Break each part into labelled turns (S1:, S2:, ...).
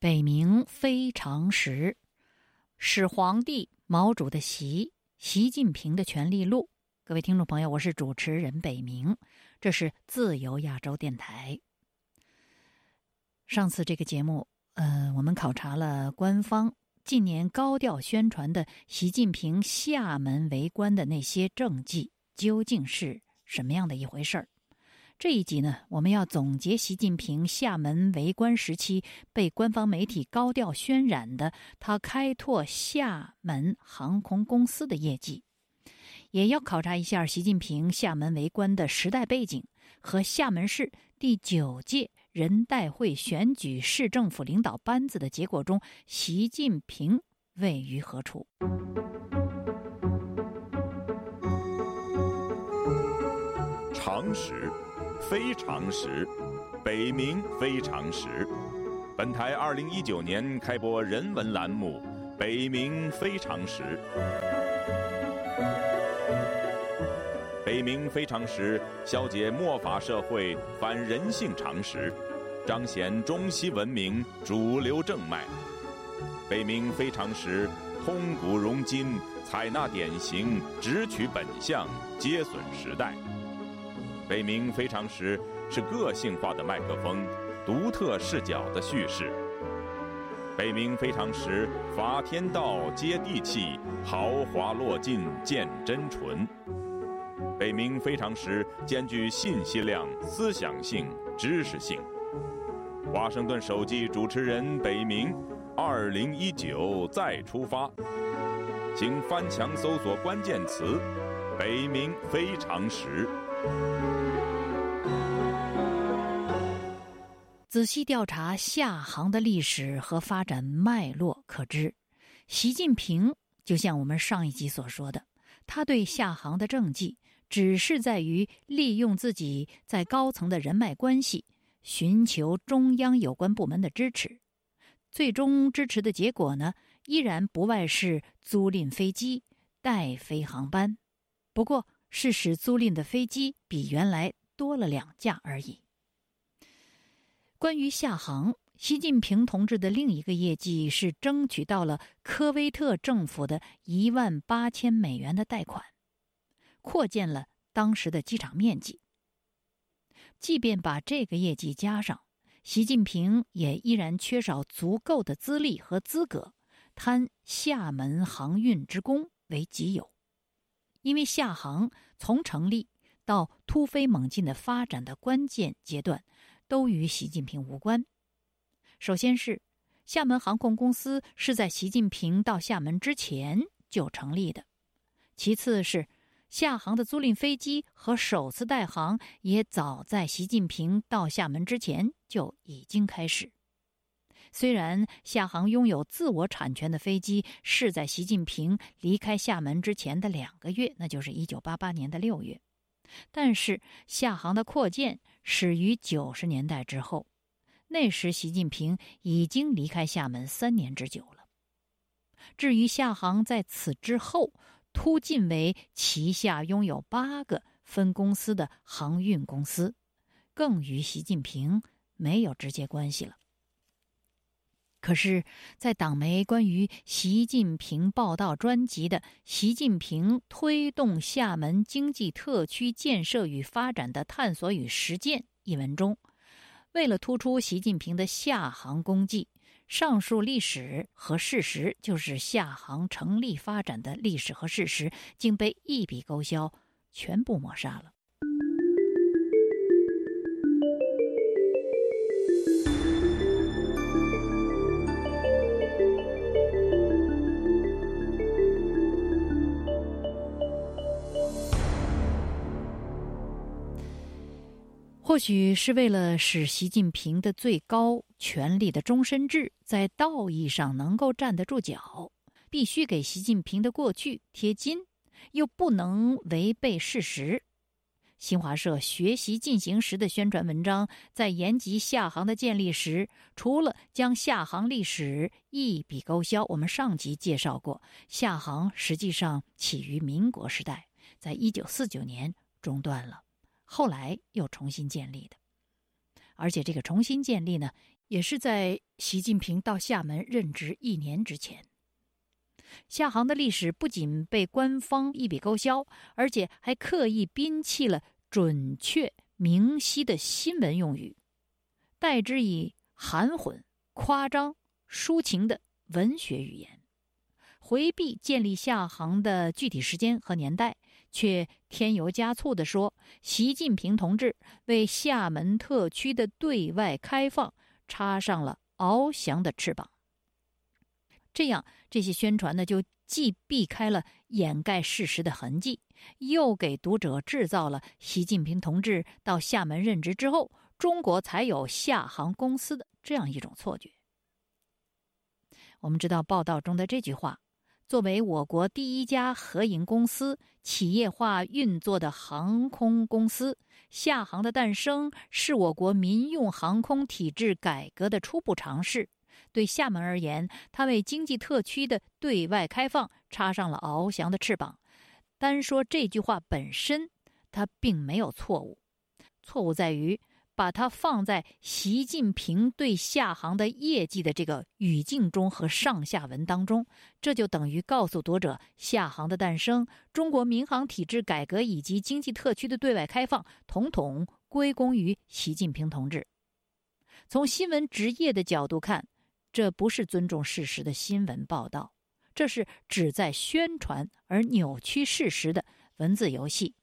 S1: 北冥非常时，始皇帝毛主的习，习近平的权力录。各位听众朋友，我是主持人北冥，这是自由亚洲电台。上次这个节目，呃，我们考察了官方近年高调宣传的习近平厦门为官的那些政绩，究竟是什么样的一回事儿。这一集呢，我们要总结习近平厦门为官时期被官方媒体高调渲染的他开拓厦门航空公司的业绩，也要考察一下习近平厦门为官的时代背景和厦门市第九届人代会选举市政府领导班子的结果中，习近平位于何处？
S2: 常识。非常时，北冥非常时。本台二零一九年开播人文栏目《北冥非常时》。北冥非常时，消解末法社会反人性常识，彰显中西文明主流正脉。北冥非常时，通古融今，采纳典型，直取本相，皆损时代。北冥非常时是个性化的麦克风，独特视角的叙事。北冥非常时，法天道接地气，豪华落尽见真纯。北冥非常时兼具信息量、思想性、知识性。华盛顿手机主持人北冥，二零一九再出发，请翻墙搜索关键词“北冥非常时”。
S1: 仔细调查厦航的历史和发展脉络，可知，习近平就像我们上一集所说的，他对厦航的政绩只是在于利用自己在高层的人脉关系，寻求中央有关部门的支持。最终支持的结果呢，依然不外是租赁飞机、代飞航班，不过是使租赁的飞机比原来多了两架而已。关于厦航，习近平同志的另一个业绩是争取到了科威特政府的一万八千美元的贷款，扩建了当时的机场面积。即便把这个业绩加上，习近平也依然缺少足够的资历和资格贪厦门航运之功为己有，因为厦航从成立到突飞猛进的发展的关键阶段。都与习近平无关。首先是厦门航空公司是在习近平到厦门之前就成立的；其次是厦航的租赁飞机和首次代航也早在习近平到厦门之前就已经开始。虽然厦航拥有自我产权的飞机是在习近平离开厦门之前的两个月，那就是一九八八年的六月，但是厦航的扩建。始于九十年代之后，那时习近平已经离开厦门三年之久了。至于厦航在此之后突进为旗下拥有八个分公司的航运公司，更与习近平没有直接关系了。可是，在党媒关于习近平报道专辑的《习近平推动厦门经济特区建设与发展的探索与实践》一文中，为了突出习近平的厦航功绩，上述历史和事实就是厦航成立发展的历史和事实，竟被一笔勾销，全部抹杀了。或许是为了使习近平的最高权力的终身制在道义上能够站得住脚，必须给习近平的过去贴金，又不能违背事实。新华社学习进行时的宣传文章在言及厦航的建立时，除了将厦航历史一笔勾销，我们上集介绍过，厦航实际上起于民国时代，在一九四九年中断了。后来又重新建立的，而且这个重新建立呢，也是在习近平到厦门任职一年之前。厦航的历史不仅被官方一笔勾销，而且还刻意摒弃了准确明晰的新闻用语，代之以含混、夸张、抒情的文学语言，回避建立厦航的具体时间和年代，却添油加醋地说：“习近平同志为厦门特区的对外开放插上了翱翔的翅膀。”这样，这些宣传呢，就既避开了掩盖事实的痕迹，又给读者制造了习近平同志到厦门任职之后，中国才有厦航公司的这样一种错觉。我们知道报道中的这句话：“作为我国第一家合营公司、企业化运作的航空公司，厦航的诞生是我国民用航空体制改革的初步尝试。”对厦门而言，它为经济特区的对外开放插上了翱翔的翅膀。单说这句话本身，它并没有错误，错误在于把它放在习近平对厦航的业绩的这个语境中和上下文当中，这就等于告诉读者，厦航的诞生、中国民航体制改革以及经济特区的对外开放，统统归功于习近平同志。从新闻职业的角度看。这不是尊重事实的新闻报道，这是旨在宣传而扭曲事实的文字游戏，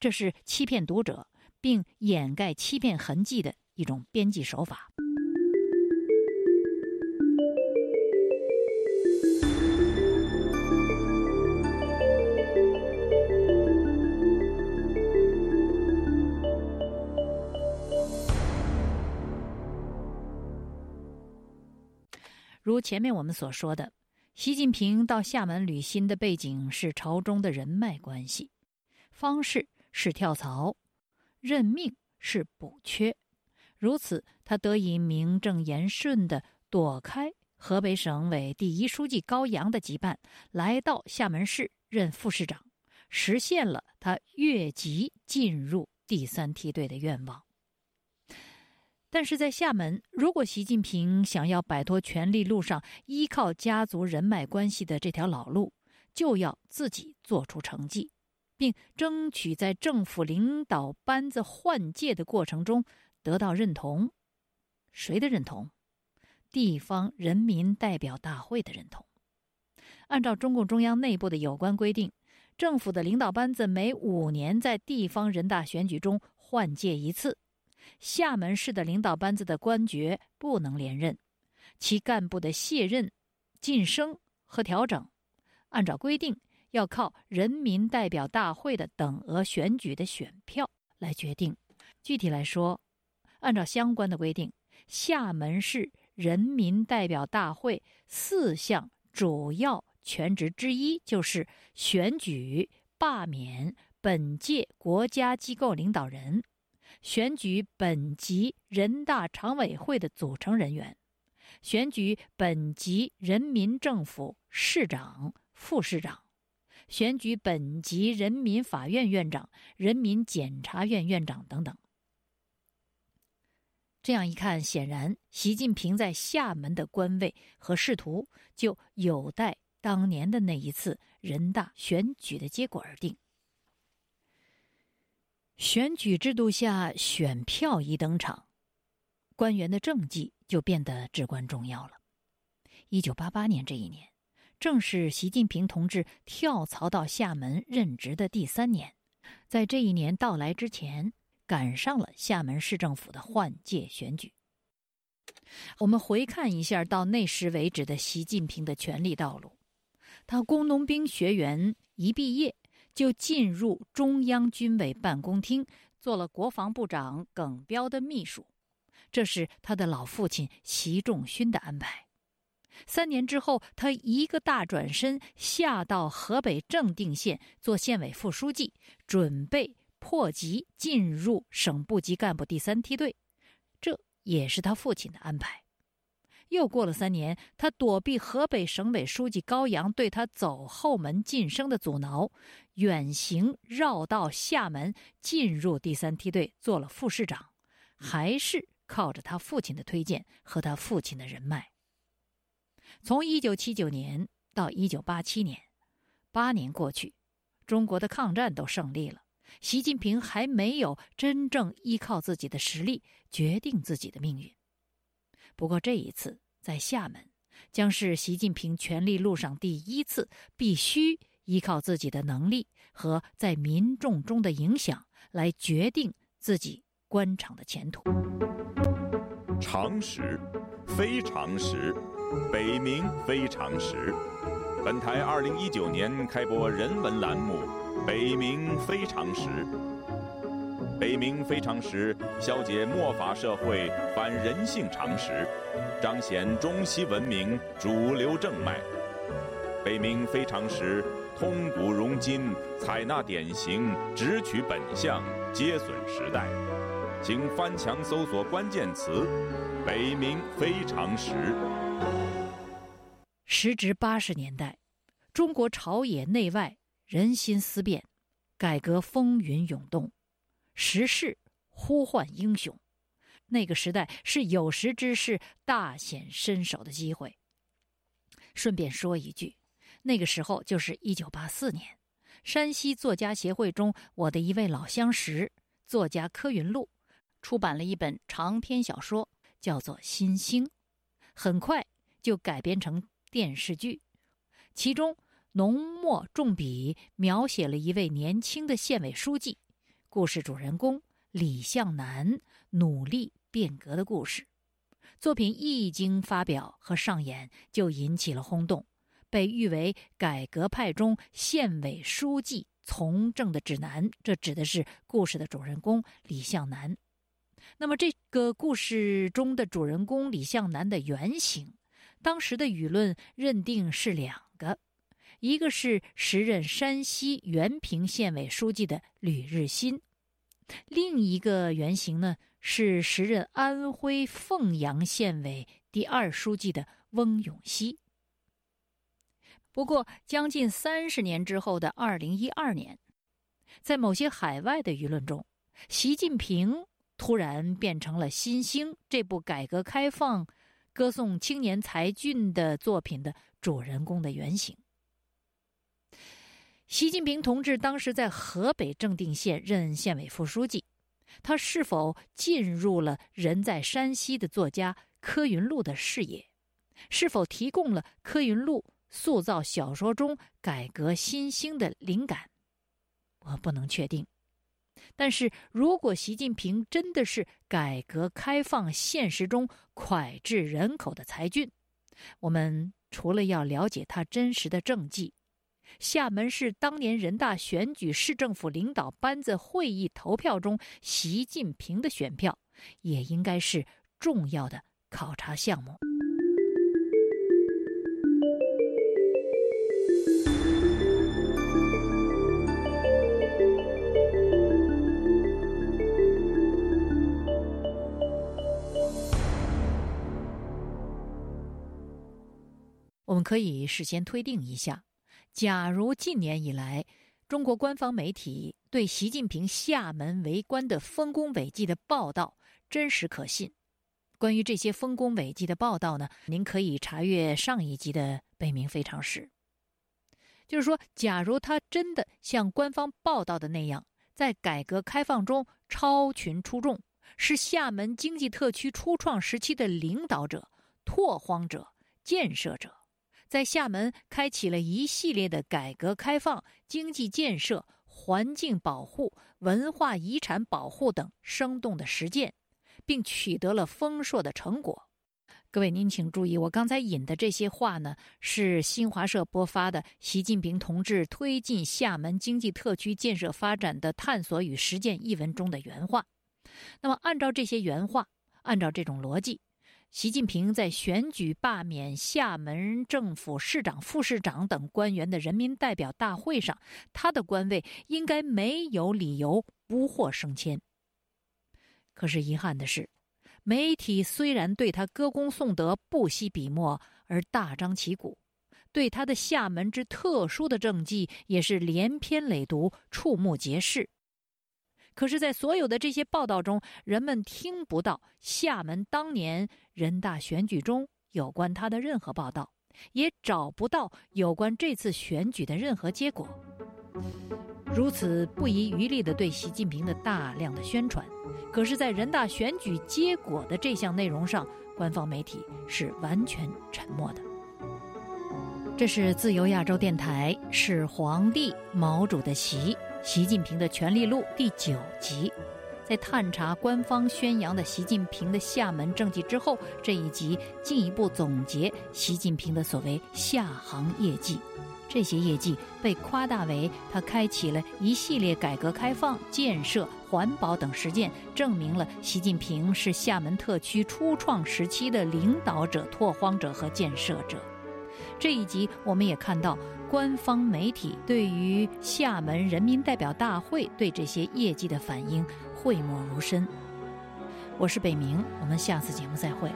S1: 这是欺骗读者并掩盖欺骗痕迹的一种编辑手法。如前面我们所说的，习近平到厦门履新的背景是朝中的人脉关系，方式是跳槽，任命是补缺，如此他得以名正言顺地躲开河北省委第一书记高阳的羁绊，来到厦门市任副市长，实现了他越级进入第三梯队的愿望。但是在厦门，如果习近平想要摆脱权力路上依靠家族人脉关系的这条老路，就要自己做出成绩，并争取在政府领导班子换届的过程中得到认同。谁的认同？地方人民代表大会的认同。按照中共中央内部的有关规定，政府的领导班子每五年在地方人大选举中换届一次。厦门市的领导班子的官爵不能连任，其干部的卸任、晋升和调整，按照规定要靠人民代表大会的等额选举的选票来决定。具体来说，按照相关的规定，厦门市人民代表大会四项主要权职之一就是选举、罢免本届国家机构领导人。选举本级人大常委会的组成人员，选举本级人民政府市长、副市长，选举本级人民法院院长、人民检察院院长等等。这样一看，显然习近平在厦门的官位和仕途就有待当年的那一次人大选举的结果而定。选举制度下，选票一登场，官员的政绩就变得至关重要了。一九八八年这一年，正是习近平同志跳槽到厦门任职的第三年，在这一年到来之前，赶上了厦门市政府的换届选举。我们回看一下到那时为止的习近平的权力道路，他工农兵学员一毕业。就进入中央军委办公厅，做了国防部长耿彪的秘书，这是他的老父亲习仲勋的安排。三年之后，他一个大转身，下到河北正定县做县委副书记，准备破级进入省部级干部第三梯队，这也是他父亲的安排。又过了三年，他躲避河北省委书记高阳对他走后门晋升的阻挠，远行绕道厦门，进入第三梯队，做了副市长，还是靠着他父亲的推荐和他父亲的人脉。从一九七九年到一九八七年，八年过去，中国的抗战都胜利了，习近平还没有真正依靠自己的实力决定自己的命运。不过这一次在厦门，将是习近平权力路上第一次必须依靠自己的能力和在民众中的影响来决定自己官场的前途。
S2: 常识，非常识，北冥非常识。本台二零一九年开播人文栏目《北冥非常识》。北冥非常识，消解末法社会反人性常识，彰显中西文明主流正脉。北冥非常识，通古融今，采纳典型，直取本相，皆损时代。请翻墙搜索关键词“北冥非常时”。
S1: 时值八十年代，中国朝野内外人心思变，改革风云涌动，时势呼唤英雄。那个时代是有识之士大显身手的机会。顺便说一句，那个时候就是一九八四年，山西作家协会中我的一位老相识，作家柯云路。出版了一本长篇小说，叫做《新星》，很快就改编成电视剧。其中浓墨重笔描写了一位年轻的县委书记，故事主人公李向南努力变革的故事。作品一经发表和上演，就引起了轰动，被誉为改革派中县委书记从政的指南。这指的是故事的主人公李向南。那么，这个故事中的主人公李向南的原型，当时的舆论认定是两个，一个是时任山西原平县委书记的吕日新，另一个原型呢是时任安徽凤阳县委第二书记的翁永熙。不过，将近三十年之后的二零一二年，在某些海外的舆论中，习近平。突然变成了《新星》这部改革开放、歌颂青年才俊的作品的主人公的原型。习近平同志当时在河北正定县任县委副书记，他是否进入了人在山西的作家柯云路的视野？是否提供了柯云路塑造小说中改革新兴的灵感？我不能确定。但是如果习近平真的是改革开放现实中脍炙人口的才俊，我们除了要了解他真实的政绩，厦门市当年人大选举市政府领导班子会议投票中习近平的选票，也应该是重要的考察项目。我们可以事先推定一下：假如近年以来中国官方媒体对习近平厦门为官的丰功伟绩的报道真实可信，关于这些丰功伟绩的报道呢，您可以查阅上一集的《北冥非常史》。就是说，假如他真的像官方报道的那样，在改革开放中超群出众，是厦门经济特区初创时期的领导者、拓荒者、建设者。在厦门开启了一系列的改革开放、经济建设、环境保护、文化遗产保护等生动的实践，并取得了丰硕的成果。各位，您请注意，我刚才引的这些话呢，是新华社播发的《习近平同志推进厦门经济特区建设发展的探索与实践》一文中的原话。那么，按照这些原话，按照这种逻辑。习近平在选举罢免厦门政府市长、副市长等官员的人民代表大会上，他的官位应该没有理由不获升迁。可是遗憾的是，媒体虽然对他歌功颂德、不惜笔墨而大张旗鼓，对他的厦门之特殊的政绩也是连篇累牍、触目皆是。可是，在所有的这些报道中，人们听不到厦门当年人大选举中有关他的任何报道，也找不到有关这次选举的任何结果。如此不遗余力地对习近平的大量的宣传，可是，在人大选举结果的这项内容上，官方媒体是完全沉默的。这是自由亚洲电台，是皇帝毛主的习，习近平的权力录第九集。在探查官方宣扬的习近平的厦门政绩之后，这一集进一步总结习近平的所谓厦航业绩。这些业绩被夸大为他开启了一系列改革开放、建设、环保等实践，证明了习近平是厦门特区初创时期的领导者、拓荒者和建设者。这一集我们也看到，官方媒体对于厦门人民代表大会对这些业绩的反应讳莫如深。我是北明，我们下次节目再会。